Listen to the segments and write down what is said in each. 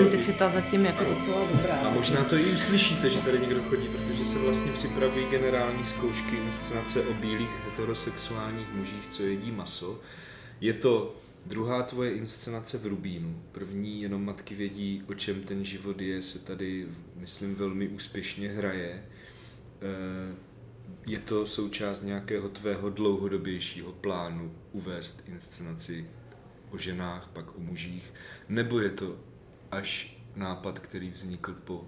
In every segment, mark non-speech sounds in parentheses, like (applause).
autenticita zatím jako docela dobrá. a možná to i uslyšíte, že tady někdo chodí, protože se vlastně připravují generální zkoušky inscenace o bílých heterosexuálních mužích, co jedí maso. Je to druhá tvoje inscenace v Rubínu. První jenom matky vědí, o čem ten život je, se tady, myslím, velmi úspěšně hraje. Eh, Je to součást nějakého tvého dlouhodobějšího plánu uvést inscenaci o ženách, pak o mužích, nebo je to až nápad, který vznikl po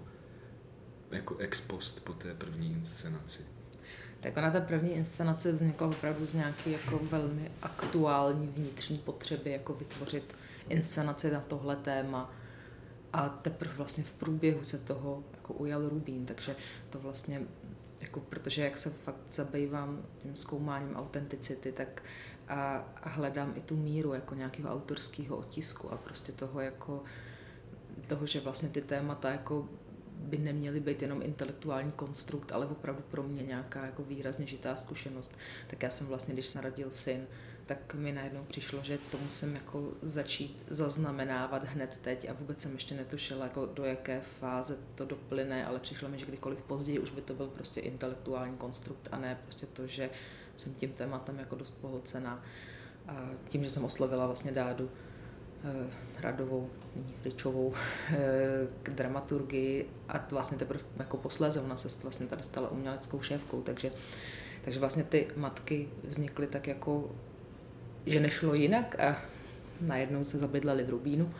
jako ex post po té první inscenaci? Tak ona ta první inscenace vznikla opravdu z nějaké jako velmi aktuální vnitřní potřeby, jako vytvořit inscenaci na tohle téma. A teprve vlastně v průběhu se toho jako ujal Rubín, takže to vlastně, jako protože jak se fakt zabývám tím zkoumáním autenticity, tak a, a hledám i tu míru jako nějakého autorského otisku a prostě toho jako toho, že vlastně ty témata jako by neměly být jenom intelektuální konstrukt, ale opravdu pro mě nějaká jako výrazně žitá zkušenost. Tak já jsem vlastně, když se narodil syn, tak mi najednou přišlo, že to musím jako začít zaznamenávat hned teď a vůbec jsem ještě netušila, jako do jaké fáze to doplyne, ale přišlo mi, že kdykoliv později už by to byl prostě intelektuální konstrukt a ne prostě to, že jsem tím tématem jako dost pohlcená. A tím, že jsem oslovila vlastně Dádu, Radovou, nyní Fričovou, eh, k dramaturgii a vlastně teprve jako posléze ona se vlastně tady stala uměleckou šéfkou, takže, takže vlastně ty matky vznikly tak jako, že nešlo jinak a najednou se zabydleli v Rubínu.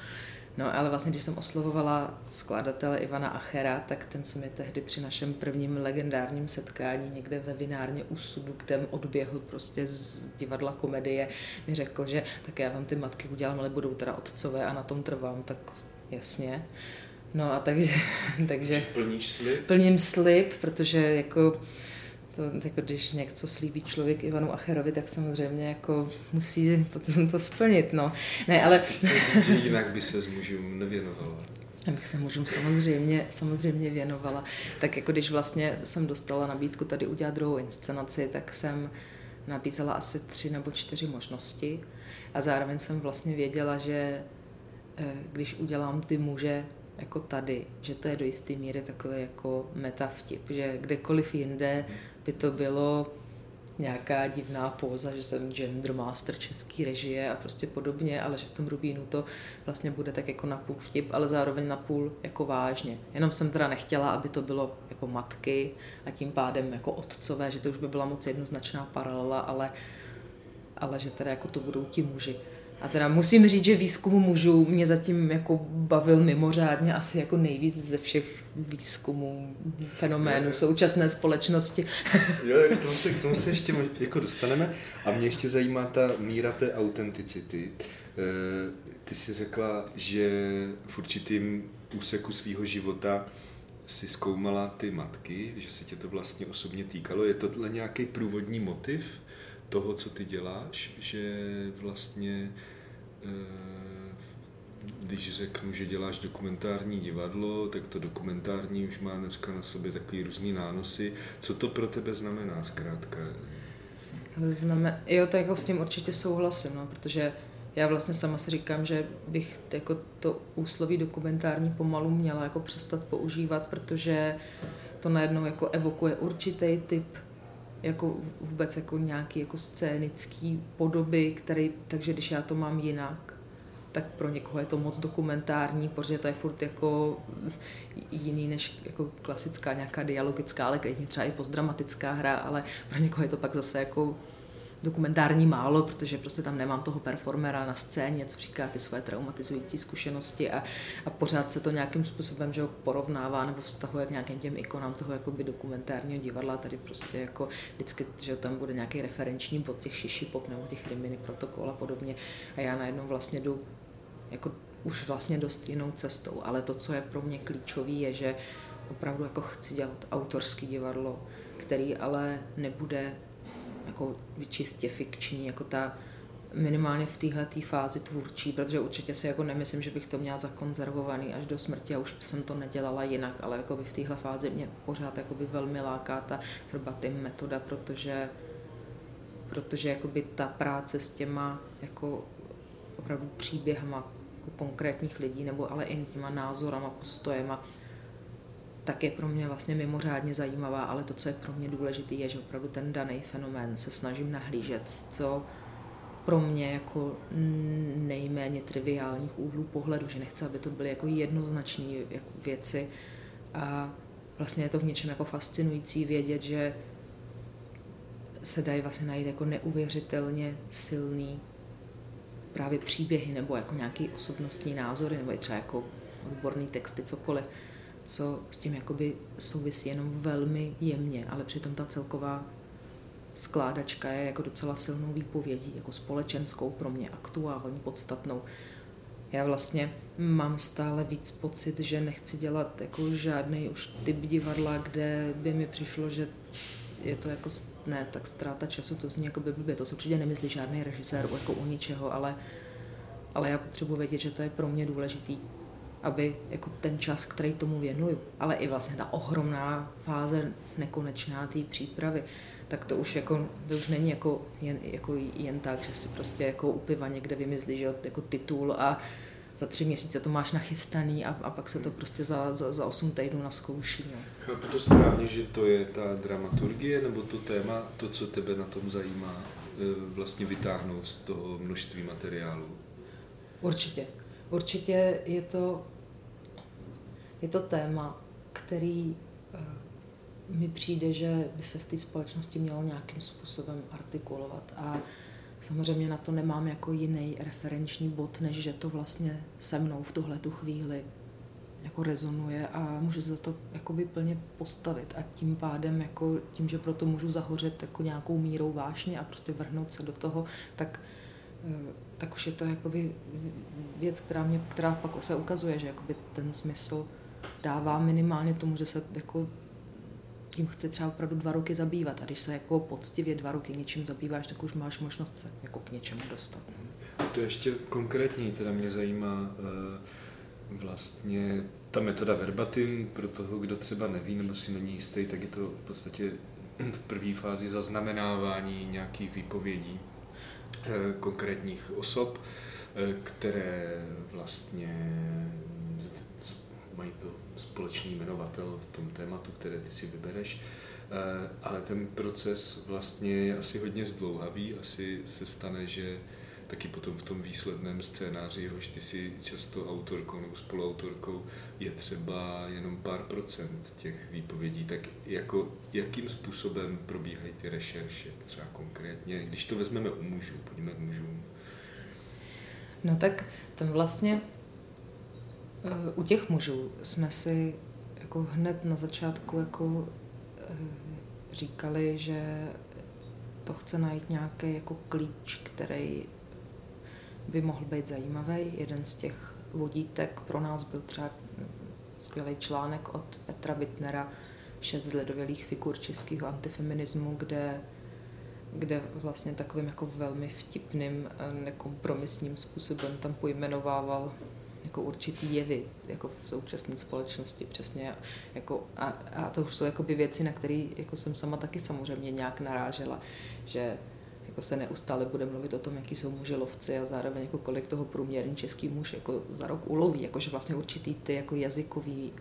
No ale vlastně, když jsem oslovovala skladatele Ivana Achera, tak ten se mi tehdy při našem prvním legendárním setkání někde ve vinárně u Sudu, kde odběhl prostě z divadla komedie, mi řekl, že tak já vám ty matky udělám, ale budou teda otcové a na tom trvám, tak jasně. No a takže, (laughs) takže Plníš slib? plním slib, protože jako to, jako když něco slíbí člověk Ivanu Acherovi, tak samozřejmě jako musí potom to splnit, no. Ne, ale Chci říct, že jinak by se s mužům nevěnovala. abych se mužům samozřejmě, samozřejmě věnovala. Tak jako když vlastně jsem dostala nabídku tady udělat druhou inscenaci, tak jsem nabízela asi tři nebo čtyři možnosti a zároveň jsem vlastně věděla, že eh, když udělám ty muže jako tady, že to je do jisté míry takový jako metavtip, že kdekoliv jinde by to bylo nějaká divná póza, že jsem gender master český režie a prostě podobně, ale že v tom Rubínu to vlastně bude tak jako napůl vtip, ale zároveň napůl jako vážně. Jenom jsem teda nechtěla, aby to bylo jako matky a tím pádem jako otcové, že to už by byla moc jednoznačná paralela, ale, ale že teda jako to budou ti muži. A teda musím říct, že výzkum mužů mě zatím jako bavil mimořádně asi jako nejvíc ze všech výzkumů fenoménů současné společnosti. Jo, k tomu se, k tomu se ještě jako dostaneme. A mě ještě zajímá ta míra té autenticity. Eh, Ty jsi řekla, že v určitým úseku svého života si zkoumala ty matky, že se tě to vlastně osobně týkalo. Je tohle nějaký průvodní motiv toho, co ty děláš, že vlastně eh, když řeknu, že děláš dokumentární divadlo, tak to dokumentární už má dneska na sobě takový různý nánosy. Co to pro tebe znamená zkrátka? Znamen... Jo, to jako s tím určitě souhlasím, no, protože já vlastně sama si říkám, že bych jako to úsloví dokumentární pomalu měla jako přestat používat, protože to najednou jako evokuje určitý typ jako vůbec jako nějaký jako scénický podoby, který, takže když já to mám jinak, tak pro někoho je to moc dokumentární, protože to je furt jako jiný než jako klasická nějaká dialogická, ale klidně třeba i postdramatická hra, ale pro někoho je to pak zase jako dokumentární málo, protože prostě tam nemám toho performera na scéně, co říká ty své traumatizující zkušenosti a, a pořád se to nějakým způsobem že ho porovnává nebo vztahuje k nějakým těm ikonám toho jakoby dokumentárního divadla. Tady prostě jako vždycky, že tam bude nějaký referenční bod těch šiši pop nebo těch riminy protokol a podobně. A já najednou vlastně jdu jako už vlastně dost jinou cestou, ale to, co je pro mě klíčový, je, že opravdu jako chci dělat autorský divadlo, který ale nebude jako čistě fikční, jako ta minimálně v téhle fázi tvůrčí, protože určitě si jako nemyslím, že bych to měla zakonzervovaný až do smrti a už jsem to nedělala jinak, ale jako by v téhle fázi mě pořád jako by velmi láká ta verbatim metoda, protože protože jakoby ta práce s těma jako opravdu příběhama jako konkrétních lidí, nebo ale i těma názorama, postojema, tak je pro mě vlastně mimořádně zajímavá, ale to, co je pro mě důležité, je, že opravdu ten daný fenomén se snažím nahlížet, co pro mě jako nejméně triviálních úhlů pohledu, že nechci, aby to byly jako jednoznačné jako věci. A vlastně je to v něčem jako fascinující vědět, že se dají vlastně najít jako neuvěřitelně silný právě příběhy nebo jako nějaký osobnostní názory nebo i třeba jako odborný texty, cokoliv, co s tím jakoby souvisí jenom velmi jemně, ale přitom ta celková skládačka je jako docela silnou výpovědí, jako společenskou pro mě, aktuální, podstatnou. Já vlastně mám stále víc pocit, že nechci dělat jako žádný už typ divadla, kde by mi přišlo, že je to jako, ne, tak ztráta času, to zní jako by blbě, to se určitě nemyslí žádný režisér jako u ničeho, ale, ale já potřebuji vědět, že to je pro mě důležitý, aby jako ten čas, který tomu věnuju, ale i vlastně ta ohromná fáze nekonečná té přípravy, tak to už jako, to už není jako jen, jako jen tak, že si prostě jako u piva někde vymyslí, že jako titul a za tři měsíce to máš nachystaný a, a pak se to prostě za, za, za osm týdnů naskouší. No. Chápu to správně, že to je ta dramaturgie nebo to téma, to, co tebe na tom zajímá, e, vlastně vytáhnout z toho množství materiálu? Určitě. Určitě je to, je to téma, který e, mi přijde, že by se v té společnosti mělo nějakým způsobem artikulovat. A samozřejmě na to nemám jako jiný referenční bod, než že to vlastně se mnou v tuhle tu chvíli jako rezonuje a můžu se za to jakoby plně postavit a tím pádem, jako tím, že proto můžu zahořet jako nějakou mírou vášně a prostě vrhnout se do toho, tak, eh, tak už je to jakoby věc, která, mě, která pak se ukazuje, že jakoby ten smysl dává minimálně tomu, že se jako tím chci třeba opravdu dva roky zabývat. A když se jako poctivě dva roky něčím zabýváš, tak už máš možnost se jako k něčemu dostat. To ještě konkrétní, teda mě zajímá uh, vlastně ta metoda verbatim, pro toho, kdo třeba neví nebo si není jistý, tak je to v podstatě (clears throat) v první fázi zaznamenávání nějakých výpovědí uh, konkrétních osob, uh, které vlastně mají to společný jmenovatel v tom tématu, které ty si vybereš, eh, ale ten proces vlastně je asi hodně zdlouhavý, asi se stane, že taky potom v tom výsledném scénáři, jehož ty si často autorkou nebo spoluautorkou, je třeba jenom pár procent těch výpovědí. Tak jako, jakým způsobem probíhají ty rešerše třeba konkrétně, když to vezmeme u mužů, pojďme k mužům. No tak ten vlastně u těch mužů jsme si jako hned na začátku jako eh, říkali, že to chce najít nějaký jako klíč, který by mohl být zajímavý. Jeden z těch vodítek pro nás byl třeba skvělý článek od Petra Wittnera, šest zledovělých figur českého antifeminismu, kde, kde vlastně takovým jako velmi vtipným, nekompromisním způsobem tam pojmenovával jako určitý jevy jako v současné společnosti přesně. Jako, a, a to už jsou jakoby věci, na které jako jsem sama taky samozřejmě nějak narážela, že jako se neustále bude mluvit o tom, jaký jsou muži lovci a zároveň jako kolik toho průměrný český muž jako za rok uloví, jakože vlastně určitý ty jako jazykový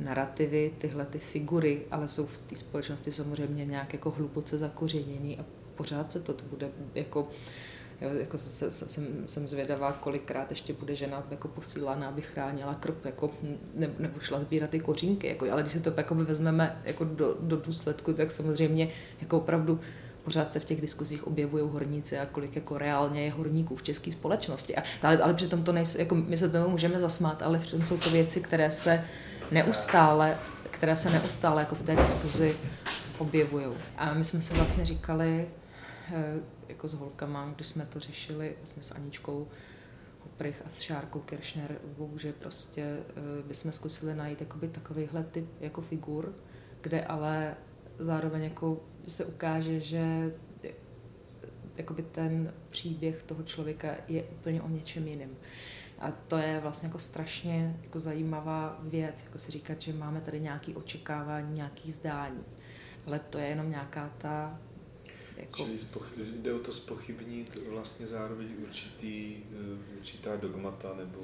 narrativy, tyhle ty figury, ale jsou v té společnosti samozřejmě nějak jako hluboce zakořeněný a pořád se to bude jako Jo, jako se, se, jsem, jsem zvědavá, kolikrát ještě bude žena jako posílána, aby chránila krp, jako, ne, nebo šla sbírat ty kořínky. Jako, ale když se to jako vezmeme jako do, do důsledku, tak samozřejmě jako opravdu pořád se v těch diskuzích objevují horníci a kolik jako reálně je horníků v české společnosti. A, ale, ale přitom to nejsou, jako my se tomu můžeme zasmát, ale přitom jsou to věci, které se neustále, které se neustále jako v té diskuzi objevují. A my jsme si vlastně říkali, jako s holkama, když jsme to řešili vlastně s Aničkou Hoprych a s Šárkou Kiršnerovou, že prostě uh, bychom zkusili najít jakoby takovýhle typ jako figur, kde ale zároveň jako se ukáže, že jakoby ten příběh toho člověka je úplně o něčem jiném. A to je vlastně jako strašně jako zajímavá věc, jako si říkat, že máme tady nějaké očekávání, nějaký zdání. Ale to je jenom nějaká ta Jako... Čili spochy- jde o to spochybnit vlastně zároveň určitý, eh, určitá dogmata nebo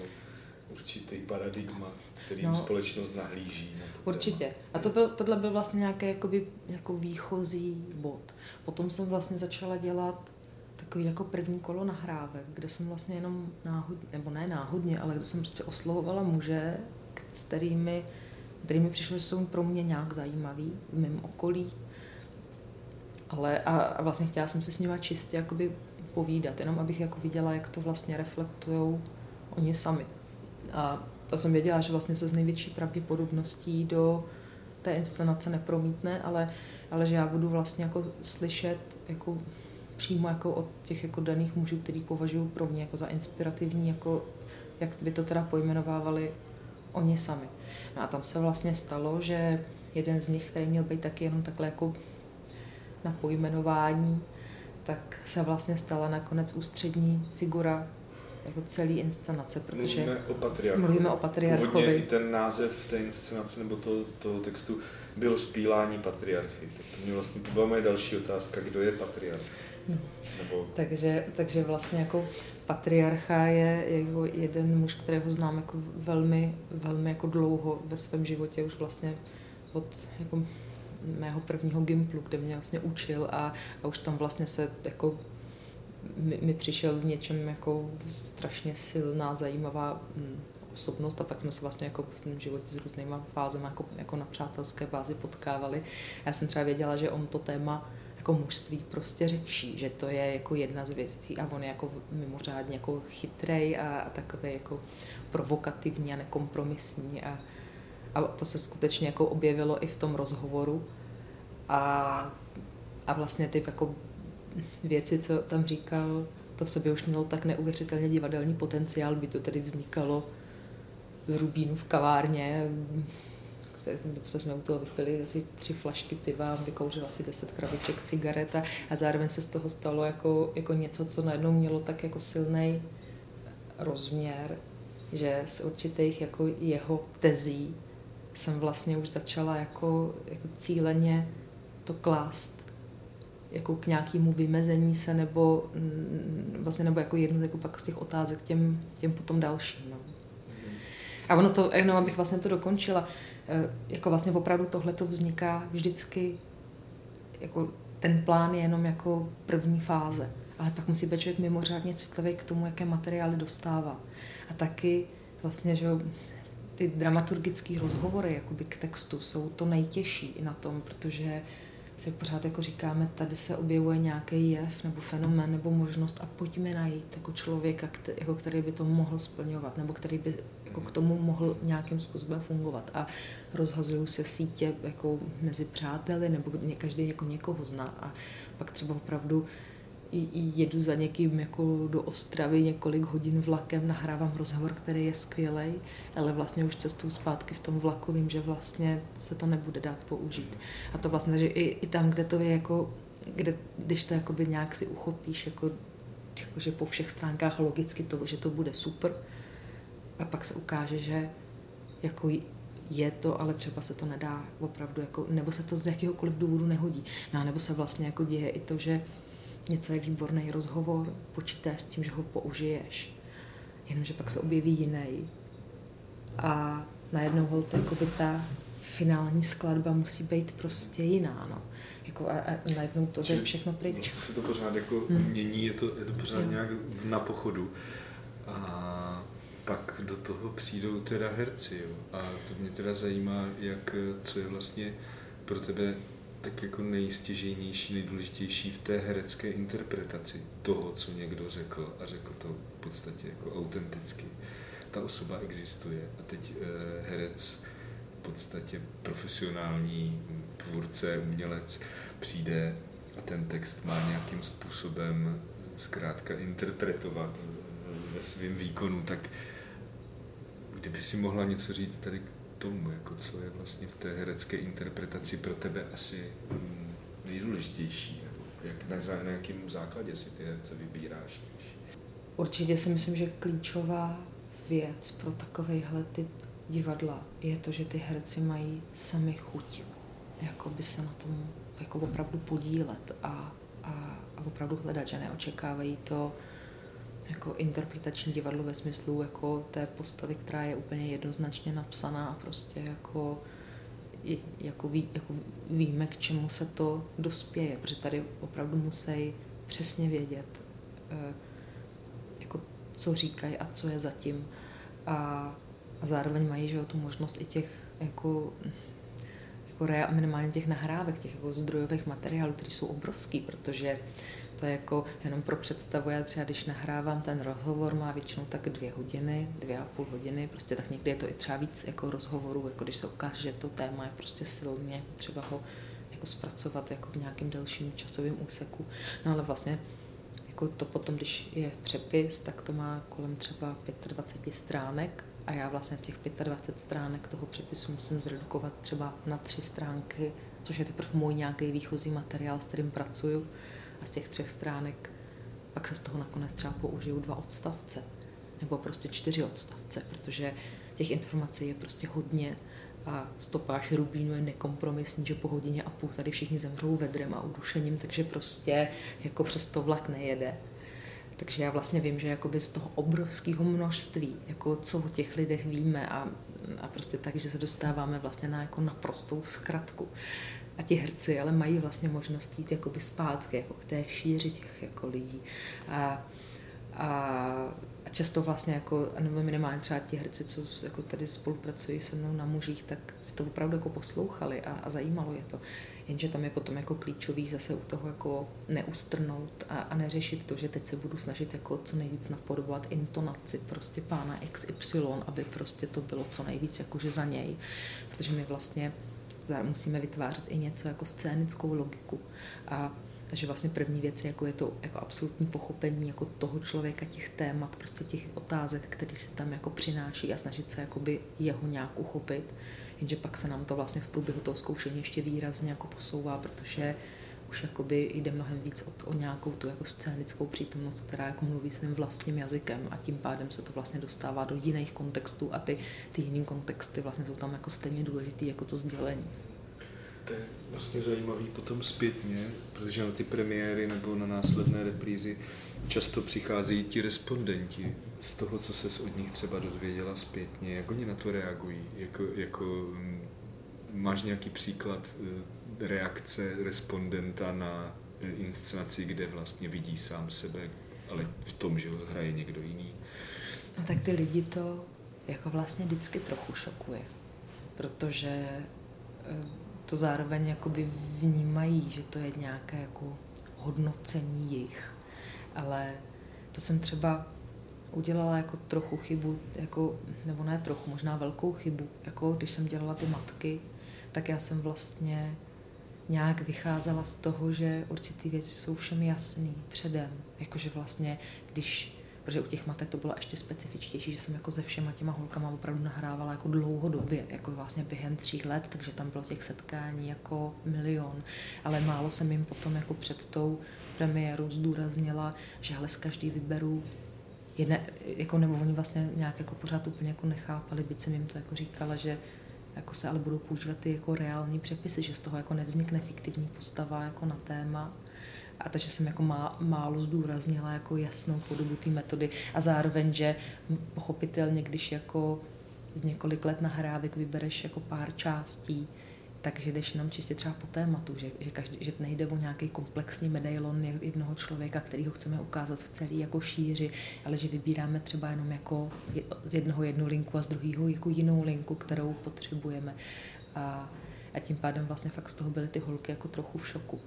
určitý paradigma, kterým no, společnost nahlíží. Na to určitě. Téma. A to byl, tohle byl vlastně nějaký jakoby, jako výchozí bod. Potom jsem vlastně začala dělat takový jako první kolo nahrávek, kde jsem vlastně jenom náhodně, nebo ne náhodně, ale kde jsem prostě oslovovala muže, kterými, kterými přišlo, že jsou pro mě nějak zajímavý v mém okolí. Ale a, vlastně chtěla jsem se s nimi čistě jakoby povídat, jenom abych jako viděla, jak to vlastně reflektujou oni sami. A to jsem věděla, že vlastně se z největší pravděpodobností do té inscenace nepromítne, ale, ale že já budu vlastně jako slyšet jako přímo jako od těch jako daných mužů, který považuji pro mě jako za inspirativní, jako jak by to teda pojmenovávali oni sami. No a tam se vlastně stalo, že jeden z nich, který měl být taky jenom takhle jako na pojmenování, tak se vlastně stala nakonec ústřední figura jako celý inscenace, protože mluvíme o patriarchovi. Mluvíme o patriarchovi. Původně i ten název té inscenace nebo to, toho textu bylo spílání patriarchy. Tak to mě vlastně, to byla moje další otázka, kdo je patriarch. No. Nebo... Takže, takže vlastně jako patriarcha je jako jeden muž, kterého znám jako velmi, velmi jako dlouho ve svém životě, už vlastně od jako mého prvního gimplu, kde mě vlastně učil a, a už tam vlastně se jako mi, mi přišel v něčem jako strašně silná, zajímavá mm, osobnost a pak jsme se vlastně jako v tom životě s různýma fázemi jako, jako na přátelské bázi potkávali. Já jsem třeba věděla, že on to téma jako mužství prostě řeší, že to je jako jedna z věcí a on je jako mimořádně jako chytrej a, a takový jako provokativní a nekompromisní a, a to se skutečně jako objevilo i v tom rozhovoru. A, a vlastně ty jako věci, co tam říkal, to v sobě už mělo tak neuvěřitelně divadelní potenciál, by to tedy vznikalo v Rubínu v kavárně, se jsme u toho vypili asi tři flašky piva, vykouřil asi deset krabiček cigaret a, a zároveň se z toho stalo jako, jako něco, co najednou mělo tak jako silný rozměr, že z určitých jako jeho tezí jsem vlastně už začala jako, jako cíleně to klást jako k nějakému vymezení se nebo mm, vlastně nebo jako jednu jako pak z těch otázek těm, těm potom dalším. No. A ono to, jenom abych vlastně to dokončila, Eh, jako vlastně opravdu tohle to vzniká vždycky, jako ten plán je jenom jako první fáze, ale pak musí být člověk mimořádně citlivý k tomu, jaké materiály dostává. A taky vlastně, že ty dramaturgické rozhovory jakoby k textu jsou to nejtěžší na tom, protože si pořád jako říkáme, tady se objevuje nějaký jev nebo fenomén nebo možnost a pojďme najít jako člověka, který, jako který by to mohl splňovat nebo který by jako k tomu mohl nějakým způsobem fungovat. A rozhazují se sítě jako mezi přáteli nebo každý jako někoho zná a pak třeba opravdu jedu za někým jako do Ostravy několik hodin vlakem, nahrávám rozhovor, který je skvělý, ale vlastně už cestou zpátky v tom vlaku vím, že vlastně se to nebude dát použít. A to vlastně, že i, i tam, kde to je jako, kde, když to jakoby nějak si uchopíš, jako, jako, že po všech stránkách logicky to, že to bude super, a pak se ukáže, že jako je to, ale třeba se to nedá opravdu, jako, nebo se to z jakéhokoliv důvodu nehodí. No, nebo se vlastně jako děje i to, že něco je výborný rozhovor, počítáš s tím, že ho použiješ, jenomže pak se objeví jiný. A najednou holto, jako by ta finální skladba musí být prostě jiná, no. Jako a, a najednou to je všechno pryč. Vlastně se to pořád jako hmm. mění, je to, je to pořád jo. nějak na pochodu. A pak do toho přijdou teda herci, jo. A to mě teda zajímá, jak, co je vlastně pro tebe tak jako nejstěžejnější, nejdůležitější v té herecké interpretaci toho, co někdo řekl a řekl to v podstatě jako autenticky. Ta osoba existuje a teď e, herec, v podstatě profesionální tvůrce, umělec, přijde a ten text má nějakým způsobem eh, zkrátka interpretovat ve svém výkonu, tak kdyby si mohla něco říct tady tomu, jako co je vlastně v té herecké interpretaci pro tebe asi mm, nejdůležitější, nebo jak, na, na jakém základě si ty herce vybíráš? Určitě si myslím, že klíčová věc pro takovýhle typ divadla je to, že ty herci mají sami chuť jako by se na tom jako opravdu podílet a a, a opravdu hledat, že neočekávají to jako interpretační divadlo ve smyslu jako té postavy, která je úplně jednoznačně napsaná a prostě jako, jako, ví, jako víme, k čemu se to dospěje, protože tady opravdu musí přesně vědět, eh, jako co říkají a co je zatím. A, a zároveň mají že, tu možnost i těch jako jako rea, minimálně těch nahrávek, těch jako zdrojových materiálů, které jsou obrovský, protože to je jako jenom pro představu, já třeba když nahrávám ten rozhovor, má většinou tak dvě hodiny, dvě a půl hodiny, prostě tak někdy je to i třeba víc jako rozhovorů, jako když se ukáže, že to téma je prostě silně, třeba ho jako zpracovat jako v nějakém delším časovém úseku. No ale vlastně jako to potom, když je přepis, tak to má kolem třeba 25 stránek a já vlastně těch 25 stránek toho přepisu musím zredukovat třeba na tři stránky, což je teprve můj nějaký výchozí materiál, s kterým pracuju. A z těch třech stránek pak se z toho nakonec třeba použiju dva odstavce nebo prostě čtyři odstavce, protože těch informací je prostě hodně a stopáž Rubínu je nekompromisní, že po hodině a půl tady všichni zemřou vedrem a udušením, takže prostě jako přes to vlak nejede. Takže já vlastně vím, že jakoby z toho obrovského množství, jako co o těch lidech víme a, a prostě tak, že se dostáváme vlastně na jako naprostou zkratku. A ti herci ale mají vlastně možnost jít jakoby zpátky jako k té šíři těch jako lidí. A, a a často vlastně jako, nebo minimálně třeba ti herci, co jako tady spolupracují se mnou na mužích, tak si to opravdu jako poslouchali a, a zajímalo je to. Jenže tam je potom jako klíčový zase u toho jako neustrnout a, a neřešit to, že teď se budu snažit jako co nejvíc napodobovat intonaci prostě pána XY, aby prostě to bylo co nejvíc jakože za něj. Protože my vlastně musíme vytvářet i něco jako scénickou logiku. A takže vlastně první věc je, jako je to jako absolutní pochopení jako toho člověka, těch témat, prostě těch otázek, který se tam jako přináší a snažit se jakoby jeho nějak uchopit. Jenže pak se nám to vlastně v průběhu toho zkoušení ještě výrazně jako posouvá, protože už jakoby jde mnohem víc o, o nějakou tu jako scénickou přítomnost, která jako mluví svým vlastním jazykem a tím pádem se to vlastně dostává do jiných kontextů a ty, ty jiný kontexty vlastně jsou tam jako stejně důležitý jako to sdělení. To je vlastně zajímavý potom zpětně, protože na ty premiéry nebo na následné reprízy často přicházejí ti respondenti z toho, co se od nich třeba dozvěděla zpětně, jak oni na to reagují, jako, jako mm, máš nějaký příklad eh, reakce respondenta na eh, inscenaci, kde vlastně vidí sám sebe, ale v tom, že ho hraje někdo jiný. No tak ty lidi to jako vlastně vždycky trochu šokuje, protože eh, to zároveň jakoby vnímají, že to je nějaké jako hodnocení jich. Ale to jsem třeba udělala jako trochu chybu, jako, nebo ne trochu, možná velkou chybu. Jako když jsem dělala ty matky, tak já jsem vlastně nějak vycházela z toho, že určitý věci jsou všem jasný předem. Jakože vlastně, když protože u těch matek to bylo ještě specifičtější, že jsem jako se všema těma holkama opravdu nahrávala jako dlouhodobě, jako vlastně během tří let, takže tam bylo těch setkání jako milion, ale málo jsem jim potom jako před tou premiérou zdůraznila, že ale z každý vyberu jedne, jako nebo oni vlastně nějak jako pořád úplně jako nechápali, byť jsem jim to jako říkala, že jako se ale budou používat ty jako reální přepisy, že z toho jako nevznikne fiktivní postava jako na téma, a takže jsem jako má, málo zdůraznila jako jasnou podobu té metody. A zároveň, že pochopitelně, když jako z několik let nahrávek vybereš jako pár částí, takže jdeš jenom čistě třeba po tématu, že, že, každý, že nejde o nějaký komplexní medailon jednoho člověka, který ho chceme ukázat v celý jako šíři, ale že vybíráme třeba jenom jako z jednoho jednu linku a z druhého jako jinou linku, kterou potřebujeme. A, a tím pádem vlastně fakt z toho byly ty holky jako trochu v šoku.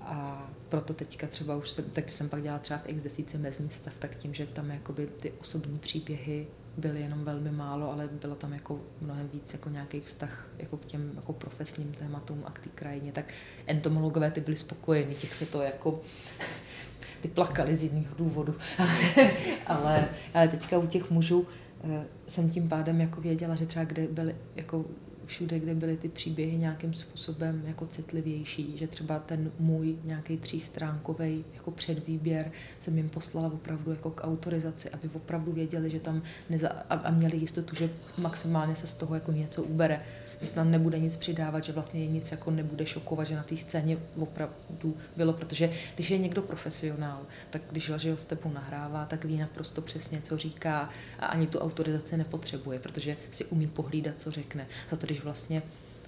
A proto teďka třeba už jsem, tak když jsem pak dělala třeba v x desíce mezní stav, tak tím, že tam jakoby ty osobní příběhy byly jenom velmi málo, ale bylo tam jako mnohem víc jako nějaký vztah jako k těm jako profesním tématům a k té krajině, tak entomologové ty byli spokojeni, těch se to jako (laughs) ty plakali z jiných důvodů. (laughs) ale, ale teďka u těch mužů eh, jsem tím pádem jako věděla, že třeba kde byly jako všude, kde byly ty příběhy nějakým způsobem jako citlivější, že třeba ten můj nějaký třístránkový jako předvýběr jsem jim poslala opravdu jako k autorizaci, aby opravdu věděli, že tam neza, a, a měli jistotu, že maximálně se z toho jako něco ubere. Že se tam nebude nic přidávat, že vlastně nic jako nebude šokovat, že na té scéně opravdu bylo, protože když je někdo profesionál, tak když že ho s tebou nahrává, tak ví naprosto přesně, co říká a ani tu autorizaci nepotřebuje, protože si umí pohlídat, co řekne. Za to, když vlastně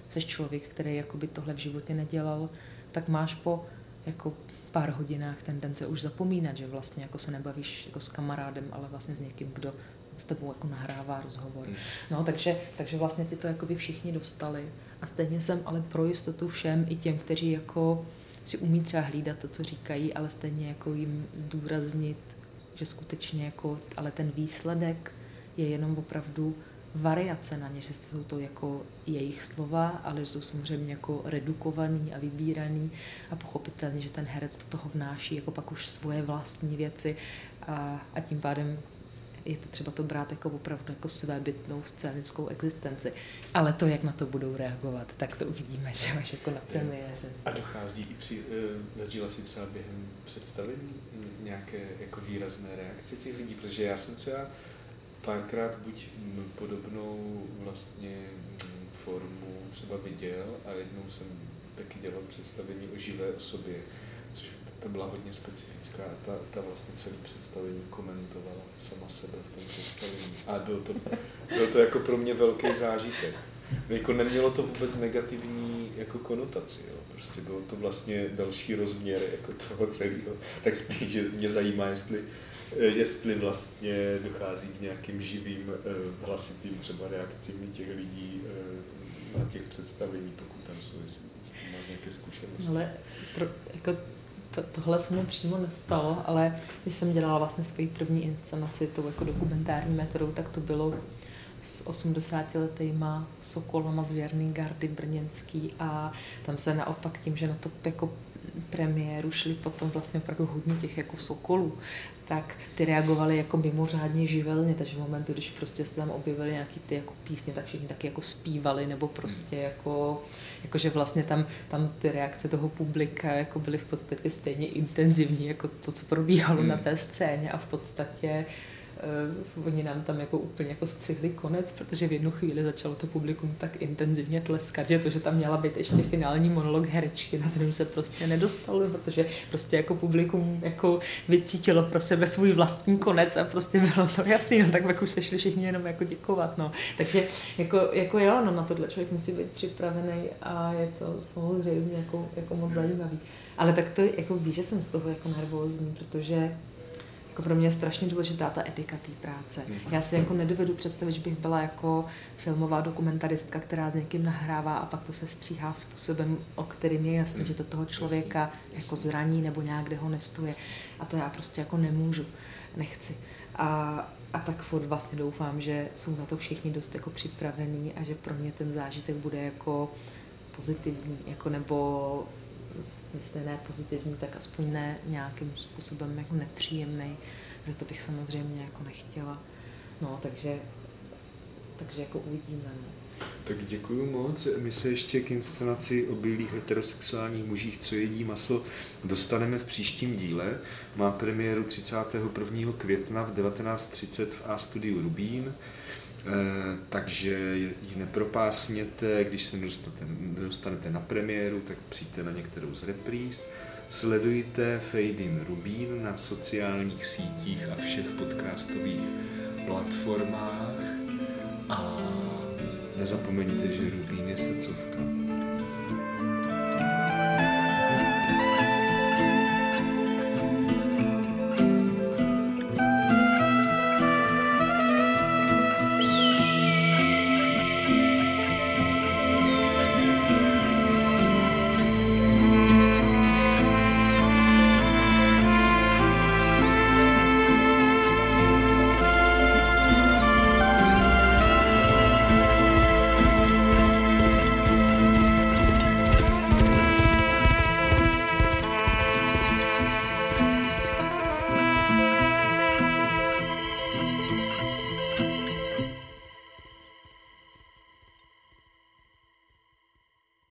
jsi člověk, který jakoby tohle v životě nedělal, tak máš po jako pár hodinách tendence už zapomínat, že vlastně jako se nebavíš jako s kamarádem, ale vlastně s někým, kdo s tebou jako nahrává rozhovor. No, takže, takže vlastně ty to jako by všichni dostali. A stejně jsem ale pro jistotu všem, i těm, kteří jako si umí třeba hlídat to, co říkají, ale stejně jako jim zdůraznit, že skutečně jako, ale ten výsledek je jenom opravdu variace na ně, že jsou to jako jejich slova, ale že jsou samozřejmě jako redukovaný a vybíraný a pochopitelně, že ten herec do toho vnáší jako pak už svoje vlastní věci a, a tím pádem je potřeba to brát jako opravdu jako své bytnou scénickou existenci. Ale to, jak na to budou reagovat, tak to uvidíme, že až jako na premiéře. A dochází i při, uh, zažila si třeba během představení nějaké jako výrazné reakce těch lidí, protože já jsem třeba párkrát buď podobnou vlastně formu třeba viděl a jednou jsem taky dělal představení o živé osobě, což ta byla hodně specifická ta, ta vlastně celý představení komentovala sama sebe v tom představení. A byl to, byl to jako pro mě velký zážitek. Jako nemělo to vůbec negativní jako konotaci, jo. prostě bylo to vlastně další rozměr jako toho celého. Tak spíš, že mě zajímá, jestli jestli vlastně dochází k nějakým živým, eh, hlasitým třeba reakcím těch lidí eh, na těch představení, pokud tam jsou, jestli máš nějaké zkušenosti. Ale pro, jako to, tohle se mi přímo nestalo, ale když jsem dělala vlastně svoji první inscenaci tou jako dokumentární metodou, tak to bylo s 80-letýma sokolama z Věrný gardy brněnský a tam se naopak tím, že na to jako premiéru šli potom vlastně opravdu hodně těch jako sokolů, tak ty reagovali jako mimořádně živelně, takže v momentu, když prostě se tam objevily nějaký ty jako písně, tak všichni taky jako zpívali, nebo prostě jako, jako že vlastně tam, tam ty reakce toho publika jako byly v podstatě stejně intenzivní, jako to, co probíhalo hmm. na té scéně a v podstatě uh, oni nám tam jako úplně jako střihli konec, protože v jednu chvíli začalo to publikum tak intenzivně tleskat, že to, že tam měla být ještě finální monolog herečky, na kterým se prostě nedostalo, protože prostě jako publikum jako vycítilo pro sebe svůj vlastní konec a prostě bylo to jasný, no tak pak už se šli všichni jenom jako děkovat, no. Takže jako, jako jo, no na tohle člověk musí být připravený a je to samozřejmě jako, jako moc zajímavý. Ale tak to jako víš, že jsem z toho jako nervózní, protože jako pro mě je strašně důležitá ta etika té práce. Mhm. Já si jako nedovedu představit, že bych byla jako filmová dokumentaristka, která s někým nahrává a pak to se stříhá způsobem, o kterým je jasné, mhm. že to toho člověka jako zraní nebo nějak ho nestuje. A to já prostě jako nemůžu, nechci. A, a tak furt vlastně doufám, že jsou na to všichni dost jako připravení a že pro mě ten zážitek bude jako pozitivní, jako nebo jestli ne pozitivní, tak aspoň ne nějakým způsobem jako nepříjemný, že to bych samozřejmě jako nechtěla. No, takže, takže jako uvidíme. No. Tak děkuji moc. My se ještě k inscenaci o bílých heterosexuálních mužích, co jedí maso, dostaneme v příštím díle. Má premiéru 31. května v 19.30 v A studiu Rubín. Eh, takže ji nepropásněte, když se dostanete, dostanete na premiéru, tak přijďte na některou z repríz. Sledujte Fade in Rubín na sociálních sítích a všech podcastových platformách a nezapomeňte, že Rubín je.